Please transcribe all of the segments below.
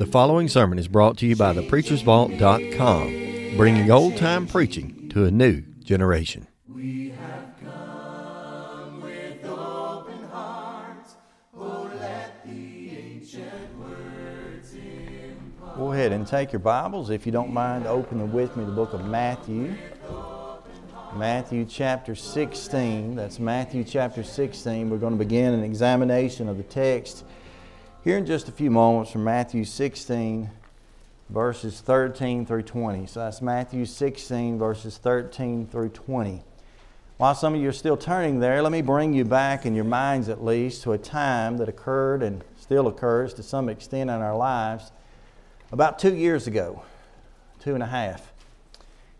The following sermon is brought to you by thepreachersvault.com, bringing old time preaching to a new generation. Go ahead and take your Bibles. If you don't mind, open them with me the book of Matthew. Matthew chapter 16. That's Matthew chapter 16. We're going to begin an examination of the text here in just a few moments from Matthew 16, verses 13 through 20. So that's Matthew 16, verses 13 through 20. While some of you are still turning there, let me bring you back in your minds at least to a time that occurred and still occurs to some extent in our lives about two years ago, two and a half,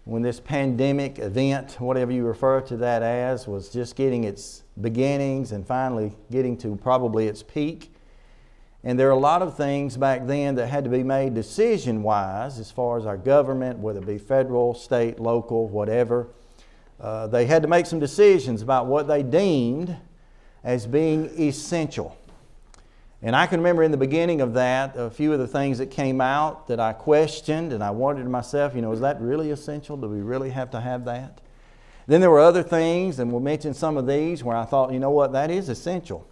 when this pandemic event, whatever you refer to that as, was just getting its beginnings and finally getting to probably its peak. And there are a lot of things back then that had to be made decision wise as far as our government, whether it be federal, state, local, whatever. Uh, they had to make some decisions about what they deemed as being essential. And I can remember in the beginning of that, a few of the things that came out that I questioned, and I wondered to myself, you know, is that really essential? Do we really have to have that? Then there were other things, and we'll mention some of these, where I thought, you know what, that is essential.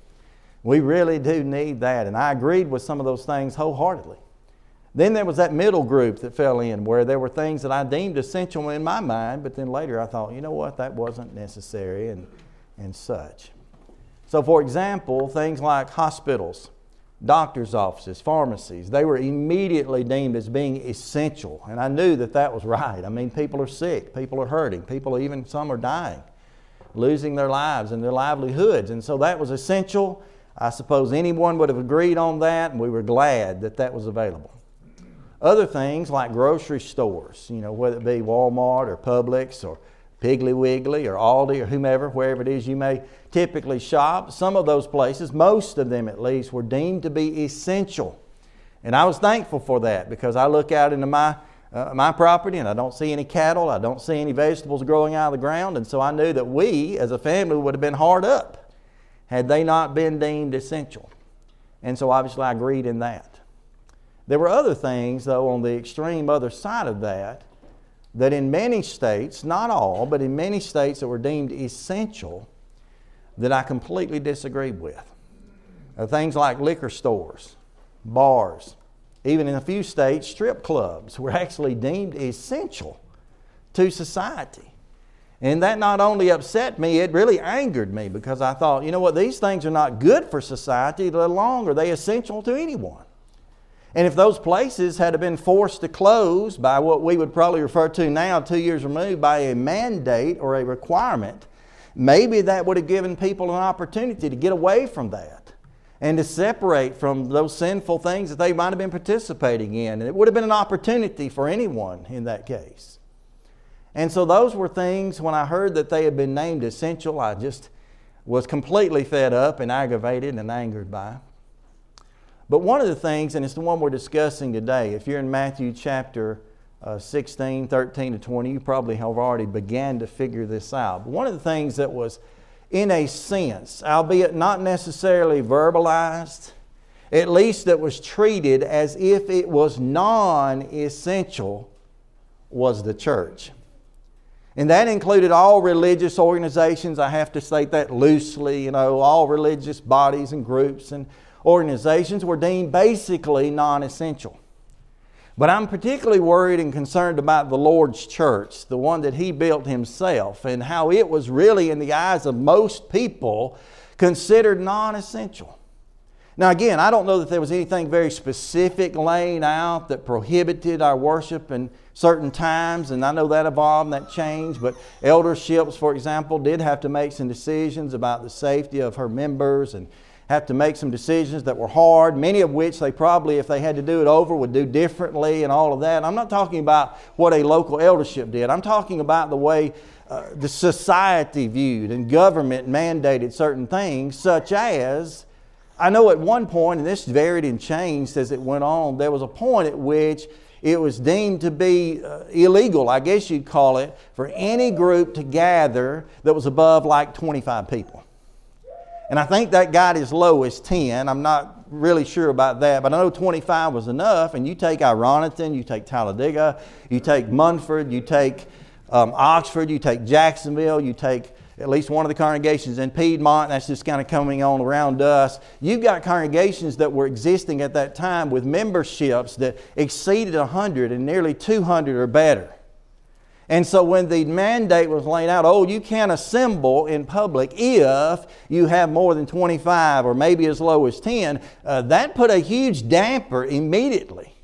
We really do need that. And I agreed with some of those things wholeheartedly. Then there was that middle group that fell in where there were things that I deemed essential in my mind, but then later I thought, you know what, that wasn't necessary and, and such. So, for example, things like hospitals doctor's offices, pharmacies, they were immediately deemed as being essential. And I knew that that was right. I mean, people are sick, people are hurting, people, even some are dying, losing their lives and their livelihoods. And so that was essential. I suppose anyone would have agreed on that, and we were glad that that was available. Other things like grocery stores, you know, whether it be Walmart or Publix or Piggly Wiggly or Aldi or whomever, wherever it is you may typically shop. Some of those places, most of them at least, were deemed to be essential. And I was thankful for that because I look out into my, uh, my property and I don't see any cattle, I don't see any vegetables growing out of the ground, and so I knew that we as a family would have been hard up had they not been deemed essential. And so obviously I agreed in that. There were other things, though, on the extreme other side of that that in many states, not all, but in many states that were deemed essential, that I completely disagreed with. Uh, things like liquor stores, bars, even in a few states, strip clubs were actually deemed essential to society. And that not only upset me, it really angered me because I thought, you know what, these things are not good for society, let alone are they essential to anyone. And if those places had been forced to close by what we would probably refer to now, two years removed, by a mandate or a requirement, maybe that would have given people an opportunity to get away from that and to separate from those sinful things that they might have been participating in. And it would have been an opportunity for anyone in that case. And so those were things when I heard that they had been named essential, I just was completely fed up and aggravated and angered by. But one of the things, and it's the one we're discussing today, if you're in Matthew chapter uh, 16, 13 to 20, you probably have already began to figure this out. But one of the things that was, in a sense, albeit not necessarily verbalized, at least that was treated as if it was non essential, was the church. And that included all religious organizations. I have to state that loosely, you know, all religious bodies and groups and organizations were deemed basically non essential. But I'm particularly worried and concerned about the Lord's church, the one that He built Himself, and how it was really, in the eyes of most people, considered non essential. Now, again, I don't know that there was anything very specific laying out that prohibited our worship in certain times, and I know that evolved and that changed, but elderships, for example, did have to make some decisions about the safety of her members and have to make some decisions that were hard, many of which they probably, if they had to do it over, would do differently and all of that. I'm not talking about what a local eldership did. I'm talking about the way uh, the society viewed and government mandated certain things, such as I know at one point, and this varied and changed as it went on, there was a point at which it was deemed to be uh, illegal, I guess you'd call it, for any group to gather that was above like 25 people. And I think that got as low as 10. I'm not really sure about that, but I know 25 was enough. And you take Ironton, you take Talladega, you take Munford, you take um, Oxford, you take Jacksonville, you take at least one of the congregations in Piedmont, that's just kind of coming on around us. You've got congregations that were existing at that time with memberships that exceeded 100 and nearly 200 or better. And so when the mandate was laid out, oh, you can't assemble in public if you have more than 25 or maybe as low as 10, uh, that put a huge damper immediately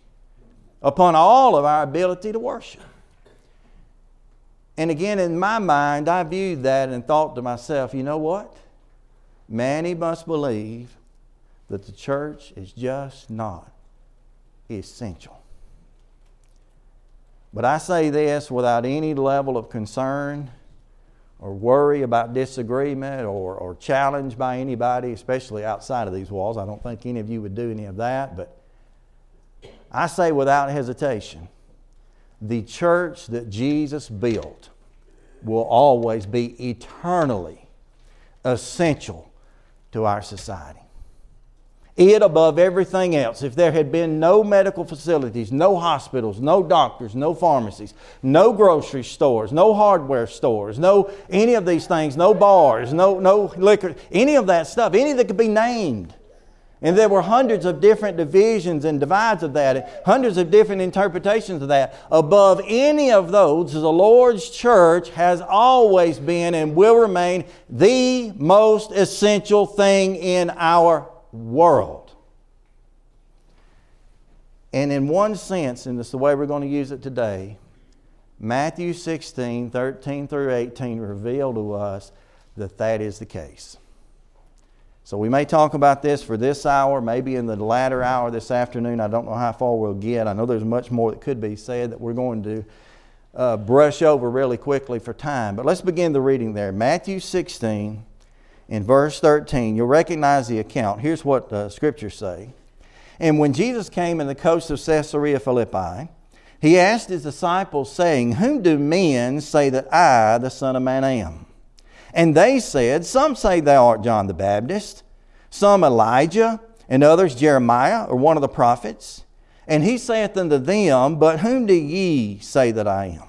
upon all of our ability to worship. And again, in my mind, I viewed that and thought to myself, you know what? Many must believe that the church is just not essential. But I say this without any level of concern or worry about disagreement or, or challenge by anybody, especially outside of these walls. I don't think any of you would do any of that, but I say without hesitation the church that Jesus built will always be eternally essential to our society. It above everything else. If there had been no medical facilities, no hospitals, no doctors, no pharmacies, no grocery stores, no hardware stores, no any of these things, no bars, no, no liquor, any of that stuff, any that could be named, and there were hundreds of different divisions and divides of that, hundreds of different interpretations of that. Above any of those, the Lord's church has always been and will remain the most essential thing in our world. And in one sense, and is the way we're going to use it today, Matthew 16, 13 through 18 reveal to us that that is the case. So we may talk about this for this hour, maybe in the latter hour this afternoon. I don't know how far we'll get. I know there's much more that could be said that we're going to uh, brush over really quickly for time. But let's begin the reading there. Matthew 16, in verse 13. You'll recognize the account. Here's what the scriptures say. And when Jesus came in the coast of Caesarea Philippi, he asked his disciples, saying, Whom do men say that I, the Son of Man, am? And they said, Some say thou art John the Baptist, some Elijah, and others Jeremiah or one of the prophets. And he saith unto them, But whom do ye say that I am?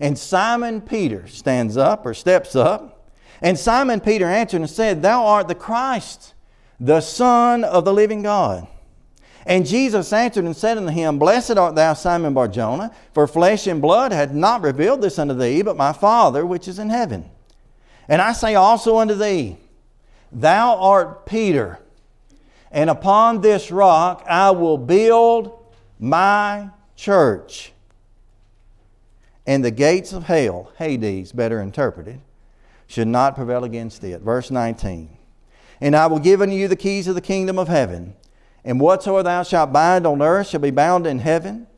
And Simon Peter stands up or steps up. And Simon Peter answered and said, Thou art the Christ, the Son of the living God. And Jesus answered and said unto him, Blessed art thou, Simon Barjona, for flesh and blood hath not revealed this unto thee, but my Father which is in heaven. And I say also unto thee, Thou art Peter, and upon this rock I will build my church. And the gates of hell, Hades, better interpreted, should not prevail against it. Verse 19. And I will give unto you the keys of the kingdom of heaven. And whatsoever thou shalt bind on earth shall be bound in heaven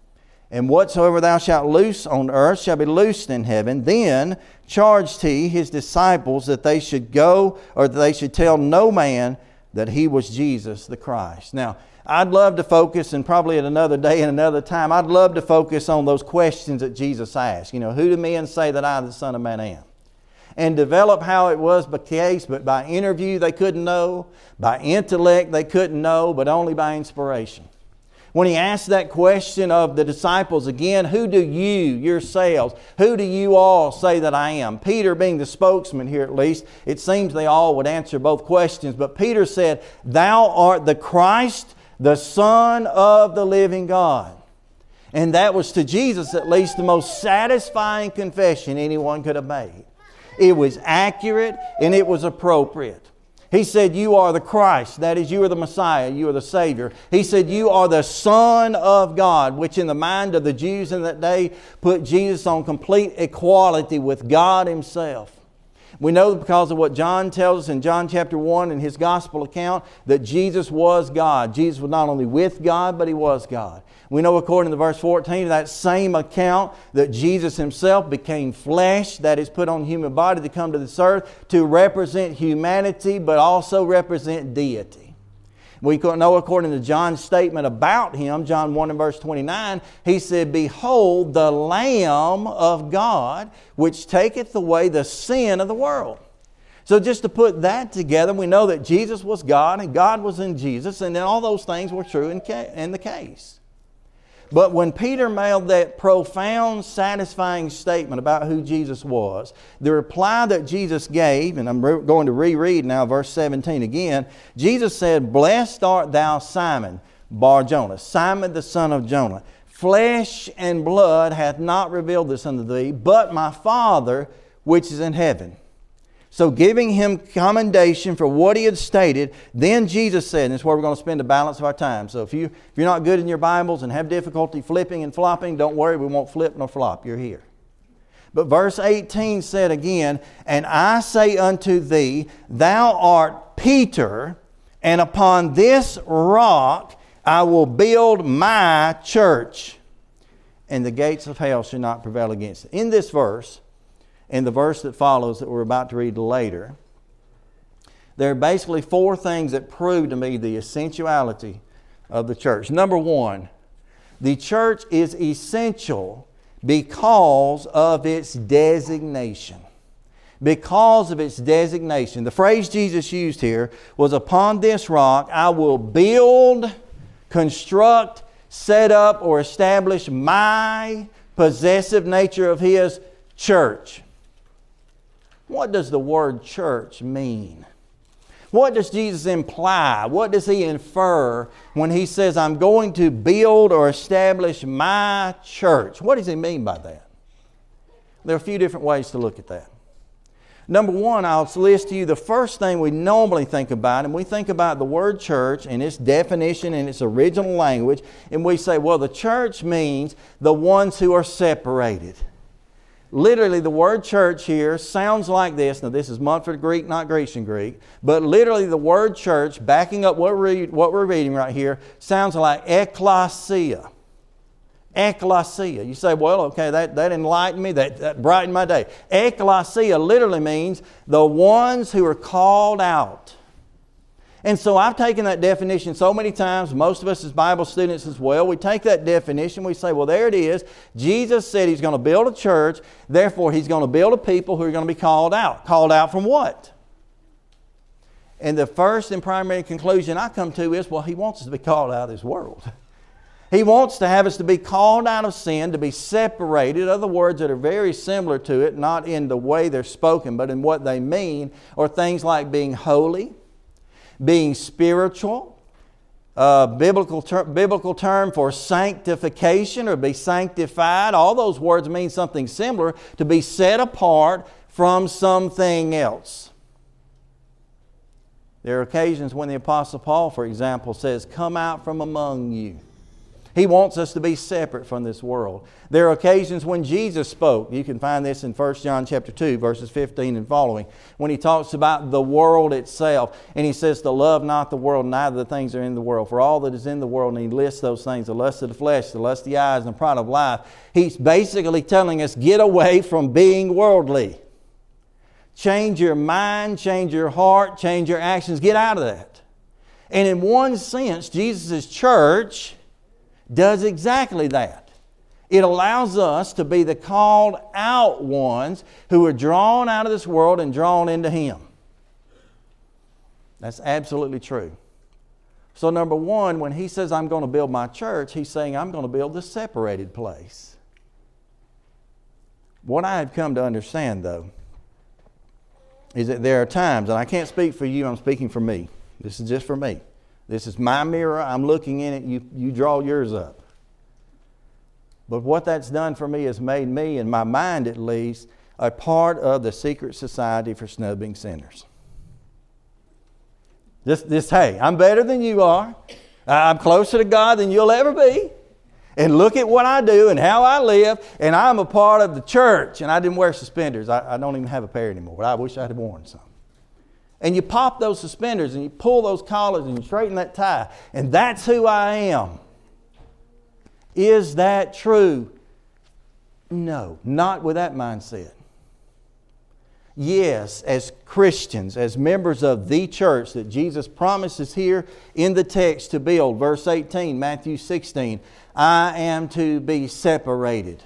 and whatsoever thou shalt loose on earth shall be loosed in heaven. Then charged he his disciples that they should go, or that they should tell no man that he was Jesus the Christ. Now, I'd love to focus, and probably at another day and another time, I'd love to focus on those questions that Jesus asked. You know, who do men say that I, the Son of Man, am? And develop how it was the case, but by interview they couldn't know, by intellect they couldn't know, but only by inspiration when he asked that question of the disciples again, who do you yourselves, who do you all say that I am? Peter being the spokesman here at least, it seems they all would answer both questions, but Peter said, Thou art the Christ, the Son of the living God. And that was to Jesus at least the most satisfying confession anyone could have made. It was accurate and it was appropriate. He said, You are the Christ. That is, you are the Messiah. You are the Savior. He said, You are the Son of God, which in the mind of the Jews in that day put Jesus on complete equality with God Himself. We know because of what John tells us in John chapter 1 in his gospel account that Jesus was God. Jesus was not only with God, but He was God. We know according to verse 14 of that same account that Jesus himself became flesh, that is put on human body to come to this earth to represent humanity but also represent deity. We know according to John's statement about him, John 1 and verse 29, he said, Behold, the Lamb of God, which taketh away the sin of the world. So, just to put that together, we know that Jesus was God and God was in Jesus, and then all those things were true in, in the case. But when Peter made that profound, satisfying statement about who Jesus was, the reply that Jesus gave, and I'm going to reread now verse 17 again, Jesus said, Blessed art thou, Simon, Bar Jonah, Simon the son of Jonah. Flesh and blood hath not revealed this unto thee, but my Father which is in heaven. So, giving him commendation for what he had stated, then Jesus said, and this is where we're going to spend the balance of our time. So, if, you, if you're not good in your Bibles and have difficulty flipping and flopping, don't worry, we won't flip nor flop. You're here. But verse 18 said again, And I say unto thee, Thou art Peter, and upon this rock I will build my church, and the gates of hell shall not prevail against it. In this verse, in the verse that follows that we're about to read later, there are basically four things that prove to me the essentiality of the church. Number one, the church is essential because of its designation. Because of its designation. The phrase Jesus used here was Upon this rock I will build, construct, set up, or establish my possessive nature of His church. What does the word church mean? What does Jesus imply? What does he infer when he says, I'm going to build or establish my church? What does he mean by that? There are a few different ways to look at that. Number one, I'll list to you the first thing we normally think about, and we think about the word church and its definition in its original language, and we say, well, the church means the ones who are separated literally the word church here sounds like this. Now, this is Munford Greek, not Grecian Greek. But literally, the word church, backing up what we're, what we're reading right here, sounds like ecclesia. Ecclesia. You say, well, okay, that, that enlightened me, that, that brightened my day. Ecclesia literally means the ones who are called out. And so I've taken that definition so many times, most of us as Bible students as well, we take that definition, we say, well, there it is. Jesus said he's going to build a church, therefore, he's going to build a people who are going to be called out. Called out from what? And the first and primary conclusion I come to is, well, he wants us to be called out of this world. He wants to have us to be called out of sin, to be separated. Other words that are very similar to it, not in the way they're spoken, but in what they mean, or things like being holy, being spiritual. A biblical, ter- biblical term for sanctification or be sanctified. All those words mean something similar to be set apart from something else. There are occasions when the Apostle Paul, for example, says, Come out from among you. He wants us to be separate from this world. There are occasions when Jesus spoke. You can find this in 1 John chapter 2, verses 15 and following, when he talks about the world itself. And he says to love not the world, neither the things that are in the world. For all that is in the world, and he lists those things, the lust of the flesh, the lust of the eyes, and the pride of life. He's basically telling us, get away from being worldly. Change your mind, change your heart, change your actions. Get out of that. And in one sense, Jesus' church does exactly that. It allows us to be the called out ones who are drawn out of this world and drawn into Him. That's absolutely true. So, number one, when He says, I'm going to build my church, He's saying, I'm going to build the separated place. What I have come to understand, though, is that there are times, and I can't speak for you, I'm speaking for me. This is just for me. This is my mirror. I'm looking in it. You, you draw yours up. But what that's done for me has made me, in my mind at least, a part of the secret society for snubbing sinners. This, this, hey, I'm better than you are. I'm closer to God than you'll ever be. And look at what I do and how I live. And I'm a part of the church. And I didn't wear suspenders. I, I don't even have a pair anymore. But I wish I had worn some and you pop those suspenders and you pull those collars and you straighten that tie, and that's who I am. Is that true? No, not with that mindset. Yes, as Christians, as members of the church that Jesus promises here in the text to build, verse 18, Matthew 16, I am to be separated.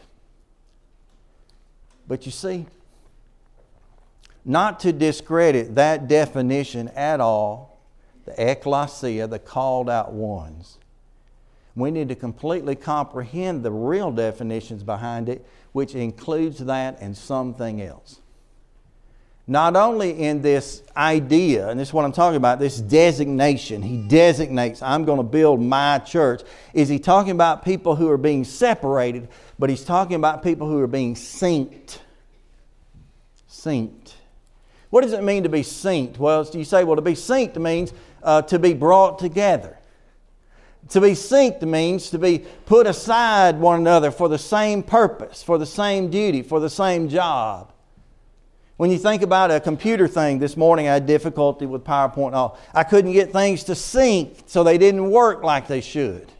But you see, not to discredit that definition at all, the ecclesia, the called out ones. We need to completely comprehend the real definitions behind it, which includes that and something else. Not only in this idea, and this is what I'm talking about, this designation, he designates, I'm going to build my church. Is he talking about people who are being separated, but he's talking about people who are being synced. Synced. What does it mean to be synced? Well, you say, well, to be synced means uh, to be brought together. To be synced means to be put aside one another for the same purpose, for the same duty, for the same job. When you think about a computer thing, this morning I had difficulty with PowerPoint all. I couldn't get things to sync, so they didn't work like they should.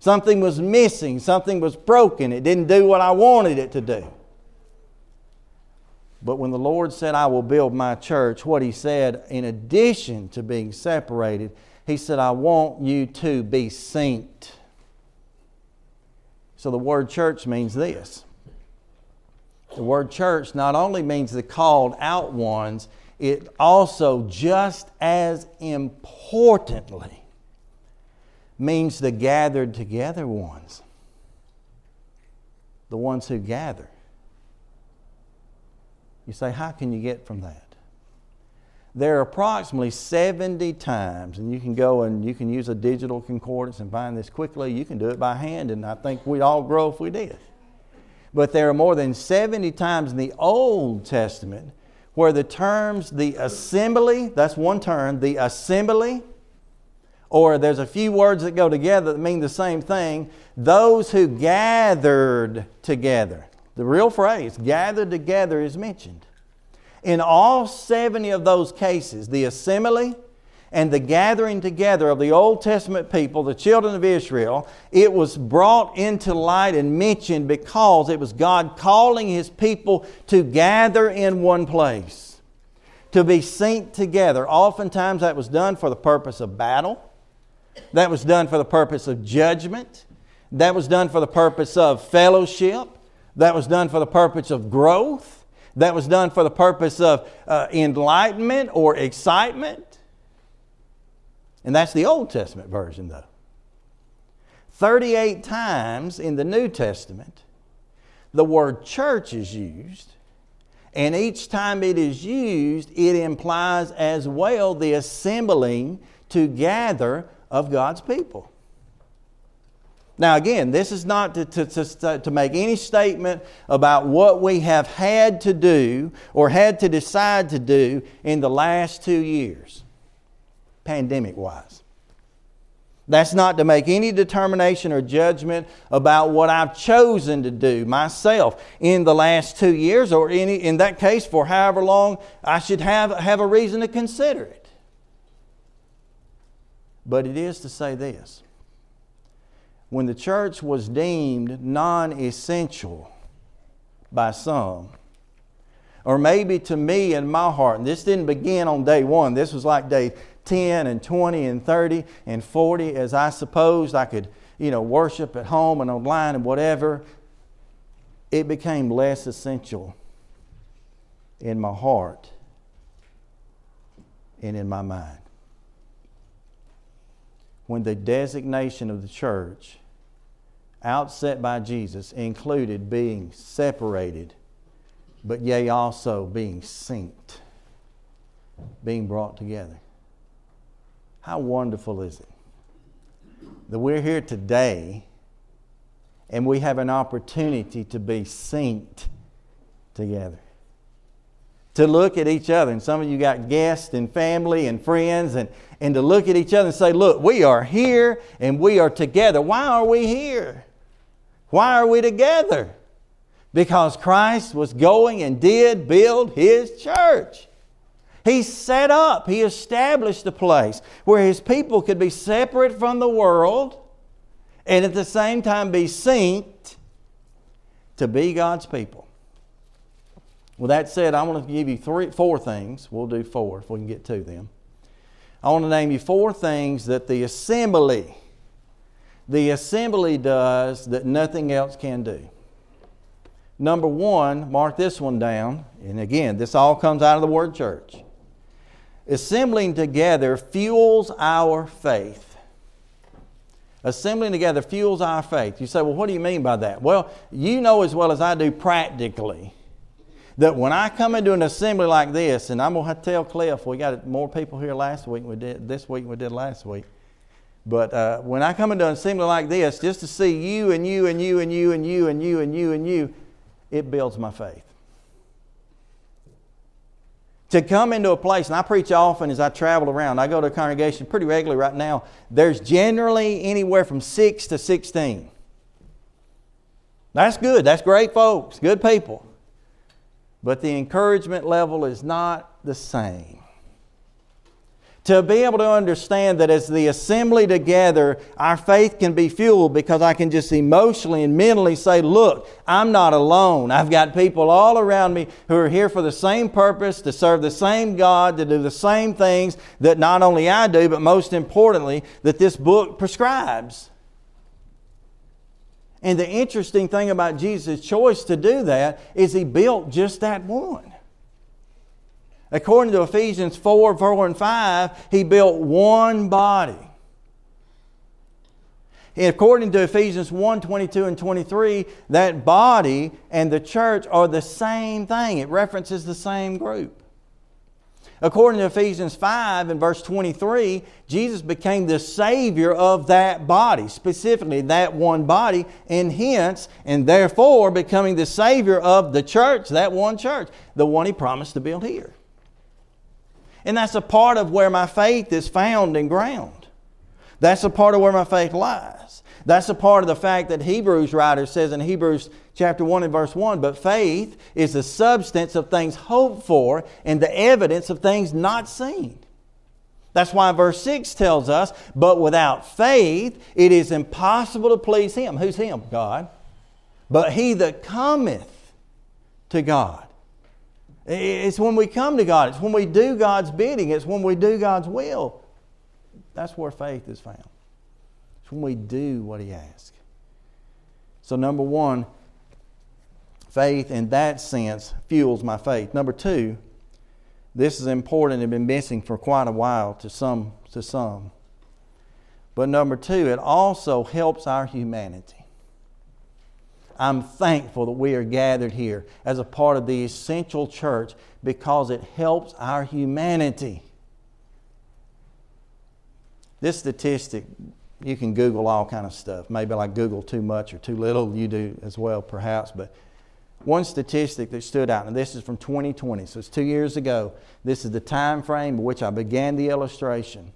Something was missing, something was broken, it didn't do what I wanted it to do. But when the Lord said, I will build my church, what He said, in addition to being separated, He said, I want you to be synced. So the word church means this. The word church not only means the called out ones, it also, just as importantly, means the gathered together ones. The ones who gather. You say, how can you get from that? There are approximately 70 times, and you can go and you can use a digital concordance and find this quickly. You can do it by hand, and I think we'd all grow if we did. But there are more than 70 times in the Old Testament where the terms the assembly, that's one term, the assembly, or there's a few words that go together that mean the same thing, those who gathered together. The real phrase, gathered together, is mentioned. In all 70 of those cases, the assembly and the gathering together of the Old Testament people, the children of Israel, it was brought into light and mentioned because it was God calling His people to gather in one place, to be synced together. Oftentimes that was done for the purpose of battle, that was done for the purpose of judgment, that was done for the purpose of fellowship. That was done for the purpose of growth. That was done for the purpose of uh, enlightenment or excitement. And that's the Old Testament version, though. 38 times in the New Testament, the word church is used. And each time it is used, it implies as well the assembling together of God's people. Now, again, this is not to, to, to, to, make any statement about what we have had to do or had to decide to do in the last two years, pandemic wise. That's not to make any determination or judgment about what I've chosen to do myself in the last two years, or any, in that case, for however long I should have, have a reason to consider it. But it is to say this when the church was deemed non essential by some, or maybe to me in my heart, and this didn't begin on day one, this was like day 10 and 20 and 30 and 40, as I supposed I could, you know, worship at home and online and whatever. It became less essential in my heart and in my mind. When the designation of the church outset by Jesus included being separated, but yea, also being synced, being brought together. How wonderful is it that we're here today and we have an opportunity to be synced together? To look at each other, and some of you got guests and family and friends, and, and to look at each other and say, Look, we are here and we are together. Why are we here? Why are we together? Because Christ was going and did build His church. He set up, He established a place where His people could be separate from the world and at the same time be synced to be God's people. With that said, I want to give you three, four things. We'll do four if we can get to them. I want to name you four things that the assembly the assembly does that nothing else can do. Number one, mark this one down. And again, this all comes out of the word church. Assembling together fuels our faith. Assembling together fuels our faith. You say, well, what do you mean by that? Well, you know as well as I do practically that when I come into an assembly like this, and I'm going to tell Cliff, we got more people here last week we did this week than we did last week. But uh, when I come into an assembly like this, just to see you and you and you and you and you and you and you and you, it builds my faith. To come into a place, and I preach often as I travel around, I go to a congregation pretty regularly right now, there's generally anywhere from 6 to 16. That's good. That's great folks, good people but the encouragement level is not the same. To be able to understand that as the assembly together, our faith can be fueled because I can just emotionally and mentally say, Look, I'm not alone. I've got people all around me who are here for the same purpose, to serve the same God, to do the same things that not only I do, but most importantly, that this book prescribes. And the interesting thing about Jesus' choice to do that is he built just that one. According to Ephesians 4 4 and 5, he built one body. And according to Ephesians 1 22 and 23, that body and the church are the same thing. It references the same group. According to Ephesians 5 and verse 23, Jesus became the Savior of that body, specifically that one body, and hence, and therefore, becoming the Savior of the church, that one church, the one He promised to build here. And that's a part of where my faith is found and ground. That's a part of where my faith lies. That's a part of the fact that Hebrews writer says in Hebrews chapter 1 and verse 1 But faith is the substance of things hoped for and the evidence of things not seen. That's why verse 6 tells us, But without faith it is impossible to please Him. Who's Him? God. But he that cometh to God. It's when we come to God, it's when we do God's bidding, it's when we do God's will. That's where faith is found It's when we do what He asks. So, number one, faith in that sense fuels my faith. Number two, this is important and been missing for quite a while to some to some. But number two, it also helps our humanity. I'm thankful that we are gathered here as a part of the essential church because it helps our humanity. This statistic you can Google all kind of stuff. Maybe I Google too much or too little. You do as well, perhaps. But one statistic that stood out, and this is from 2020, so it's two years ago. This is the time frame in which I began the illustration.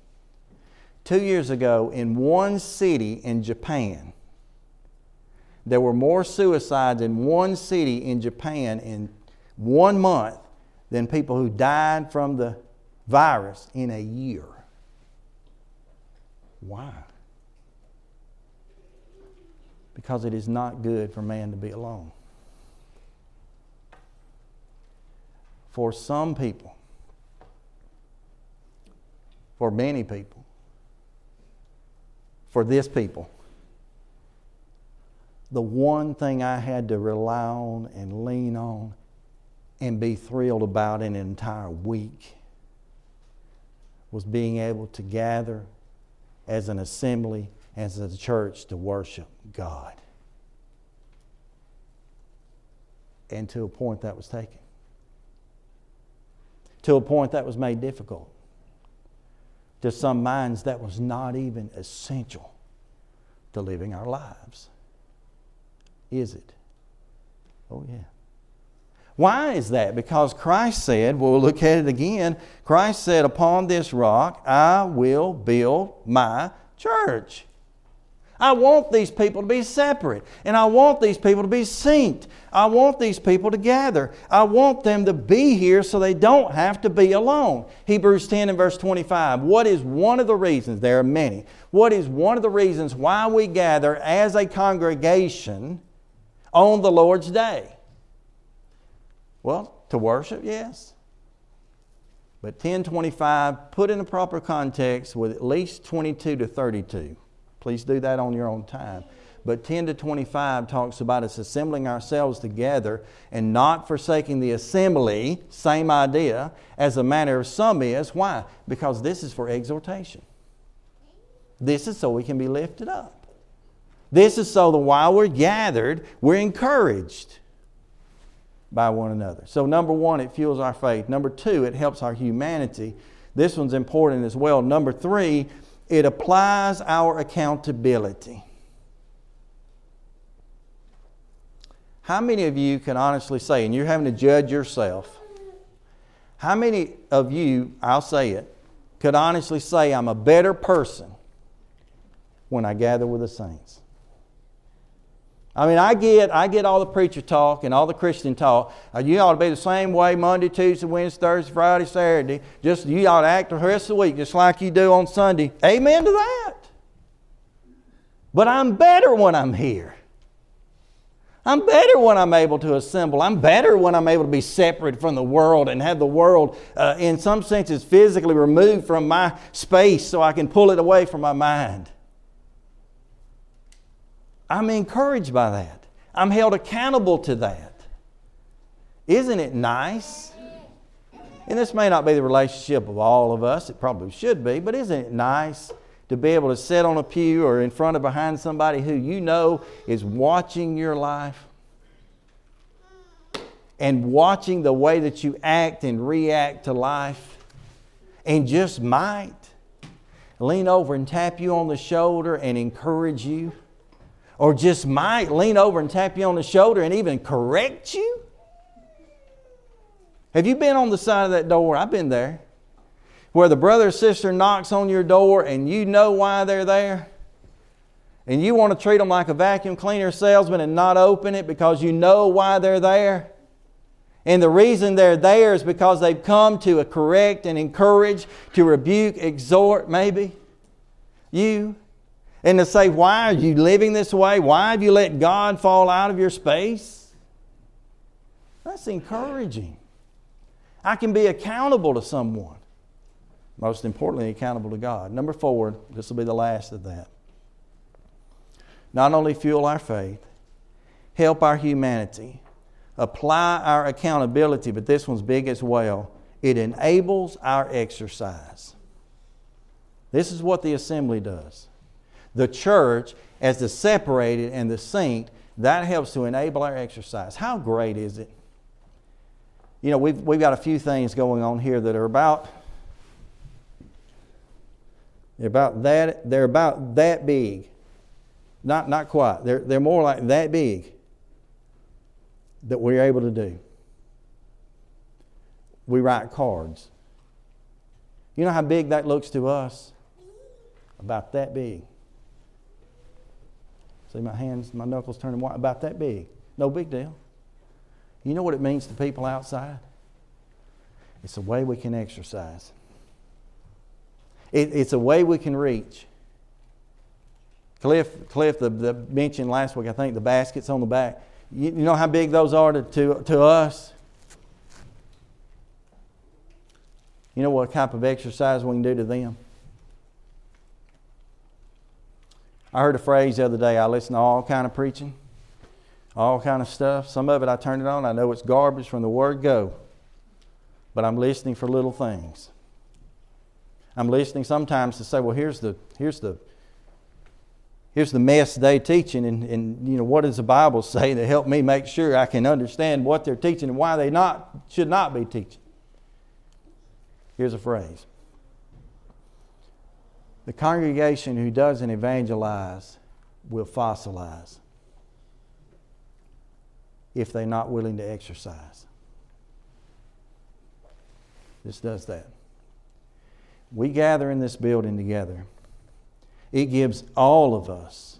Two years ago, in one city in Japan, there were more suicides in one city in Japan in one month than people who died from the virus in a year. Why? because it is not good for man to be alone. For some people, for many people, for this people, the one thing I had to rely on and lean on and be thrilled about an entire week was being able to gather as an assembly as a church to worship God. And to a point that was taken. To a point that was made difficult. To some minds, that was not even essential to living our lives. Is it? Oh, yeah. Why is that? Because Christ said, we'll look at it again. Christ said, Upon this rock I will build my church. I want these people to be separate, and I want these people to be synced. I want these people to gather. I want them to be here so they don't have to be alone. Hebrews 10 and verse 25. What is one of the reasons? There are many. What is one of the reasons why we gather as a congregation on the Lord's day? Well, to worship, yes. But 1025, put in a proper context with at least 22 to 32. Please do that on your own time. but 10 to 25 talks about us assembling ourselves together and not forsaking the assembly, same idea, as a manner of some is. Why? Because this is for exhortation. This is so we can be lifted up. This is so that while we're gathered, we're encouraged by one another. So, number one, it fuels our faith. Number two, it helps our humanity. This one's important as well. Number three, it applies our accountability. How many of you can honestly say, and you're having to judge yourself, how many of you, I'll say it, could honestly say, I'm a better person when I gather with the saints? I mean, I get, I get all the preacher talk and all the Christian talk. Uh, you ought to be the same way Monday, Tuesday, Wednesday, Thursday, Friday, Saturday. Just you ought to act the rest of the week just like you do on Sunday. Amen to that. But I'm better when I'm here. I'm better when I'm able to assemble. I'm better when I'm able to be separate from the world and have the world, uh, in some senses, physically removed from my space so I can pull it away from my mind. I'm encouraged by that. I'm held accountable to that. Isn't it nice? And this may not be the relationship of all of us, it probably should be, but isn't it nice to be able to sit on a pew or in front of behind somebody who you know is watching your life and watching the way that you act and react to life and just might lean over and tap you on the shoulder and encourage you? Or just might lean over and tap you on the shoulder and even correct you? Have you been on the side of that door? I've been there. Where the brother or sister knocks on your door and you know why they're there? And you want to treat them like a vacuum cleaner salesman and not open it because you know why they're there? And the reason they're there is because they've come to correct and encourage, to rebuke, exhort, maybe you and to say, Why are you living this way? Why have you let God fall out of your space? That's encouraging. I can be accountable to someone. Most importantly, accountable to God. Number four, this will be the last of that. Not only fuel our faith, help our humanity, apply our accountability, but this one's big as well. It enables our exercise. This is what the assembly does the church as the separated and the saint, that helps to enable our exercise. How great is it? You know, we've, we've got a few things going on here that are about they're about that they're about that big. Not not quite. They're they're more like that big that we're able to do. We write cards. You know how big that looks to us? About that big. See my hands, my knuckles turning white, about that big. No big deal. You know what it means to people outside? It's a way we can exercise. It, it's a way we can reach. Cliff, Cliff the, the mentioned last week, I think, the baskets on the back. You, you know how big those are to, to, to us? You know what type of exercise we can do to them? I heard a phrase the other day. I listen to all kind of preaching, all kind of stuff. Some of it I turn it on. I know it's garbage from the word go, but I'm listening for little things. I'm listening sometimes to say, well, here's the here's the here's the mess they teaching, and, and you know what does the Bible say to help me make sure I can understand what they're teaching and why they not should not be teaching. Here's a phrase. The congregation who doesn't evangelize will fossilize if they're not willing to exercise. This does that. We gather in this building together. It gives all of us,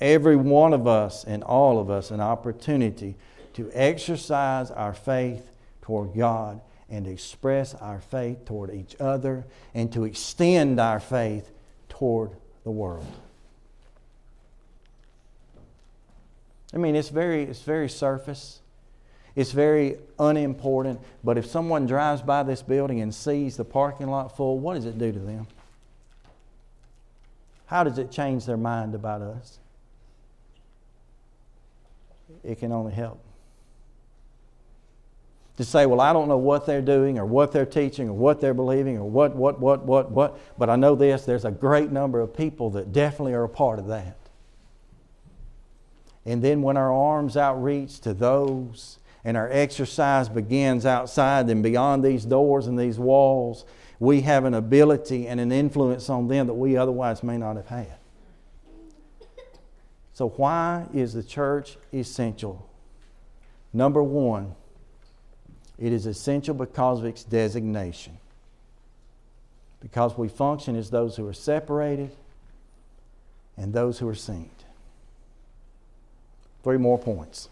every one of us, and all of us an opportunity to exercise our faith toward God and express our faith toward each other and to extend our faith toward the world. I mean, it's very, it's very surface. It's very unimportant. But if someone drives by this building and sees the parking lot full, what does it do to them? How does it change their mind about us? it can only help. To say, well, I don't know what they're doing or what they're teaching or what they're believing or what, what, what, what, what, but I know this there's a great number of people that definitely are a part of that. And then when our arms outreach to those and our exercise begins outside and beyond these doors and these walls, we have an ability and an influence on them that we otherwise may not have had. So, why is the church essential? Number one, it is essential because of its designation. Because we function as those who are separated and those who are seen. Three more points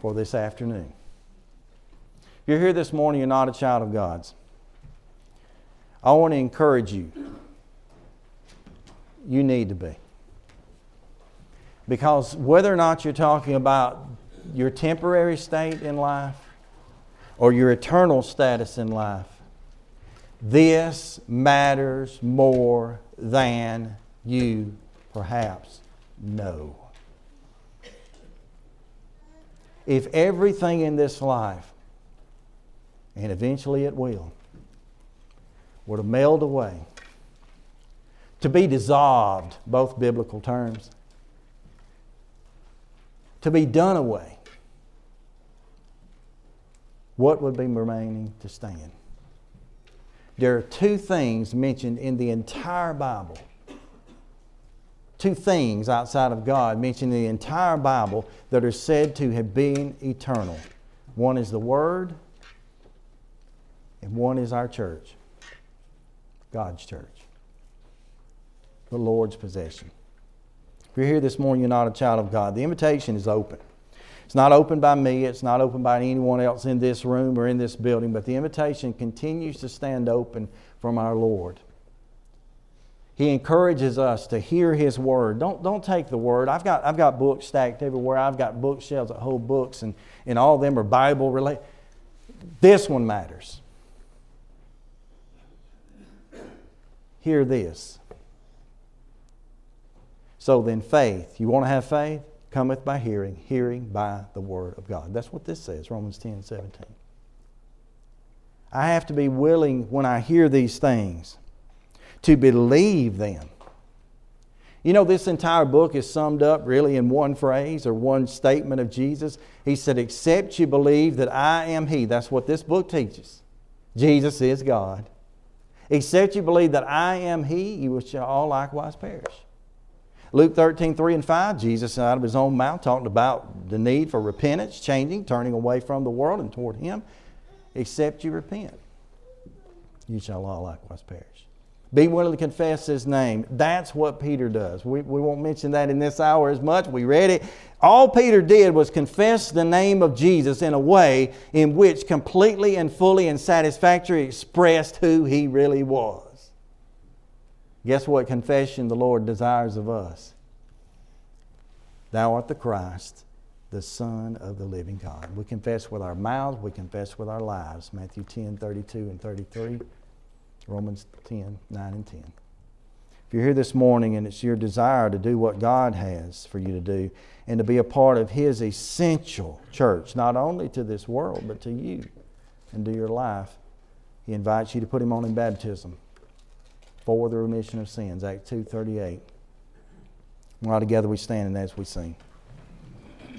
for this afternoon. If you're here this morning, you're not a child of God's. I want to encourage you. You need to be. Because whether or not you're talking about your temporary state in life or your eternal status in life, this matters more than you perhaps know. If everything in this life, and eventually it will, were to meld away, to be dissolved, both biblical terms, to be done away, what would be remaining to stand? There are two things mentioned in the entire Bible. Two things outside of God mentioned in the entire Bible that are said to have been eternal. One is the Word, and one is our church, God's church, the Lord's possession. If you're here this morning, you're not a child of God. The invitation is open. It's not open by me, it's not open by anyone else in this room or in this building, but the invitation continues to stand open from our Lord. He encourages us to hear His Word. Don't, don't take the Word. I've got, I've got books stacked everywhere. I've got bookshelves that hold books, and, and all of them are Bible related. This one matters. Hear this. So then, faith, you want to have faith? Cometh by hearing, hearing by the Word of God. That's what this says, Romans 10 17. I have to be willing when I hear these things to believe them. You know, this entire book is summed up really in one phrase or one statement of Jesus. He said, Except you believe that I am He. That's what this book teaches. Jesus is God. Except you believe that I am He, you shall all likewise perish. Luke 13, 3 and 5, Jesus out of his own mouth talked about the need for repentance, changing, turning away from the world and toward him. Except you repent, you shall all likewise perish. Be willing to confess his name. That's what Peter does. We, we won't mention that in this hour as much. We read it. All Peter did was confess the name of Jesus in a way in which completely and fully and satisfactorily expressed who he really was. Guess what confession the Lord desires of us? Thou art the Christ, the Son of the living God. We confess with our mouths, we confess with our lives. Matthew 10, 32 and 33, Romans 10, 9 and 10. If you're here this morning and it's your desire to do what God has for you to do and to be a part of His essential church, not only to this world, but to you and to your life, He invites you to put Him on in baptism for the remission of sins. Act 2.38. While together we stand and as we sing.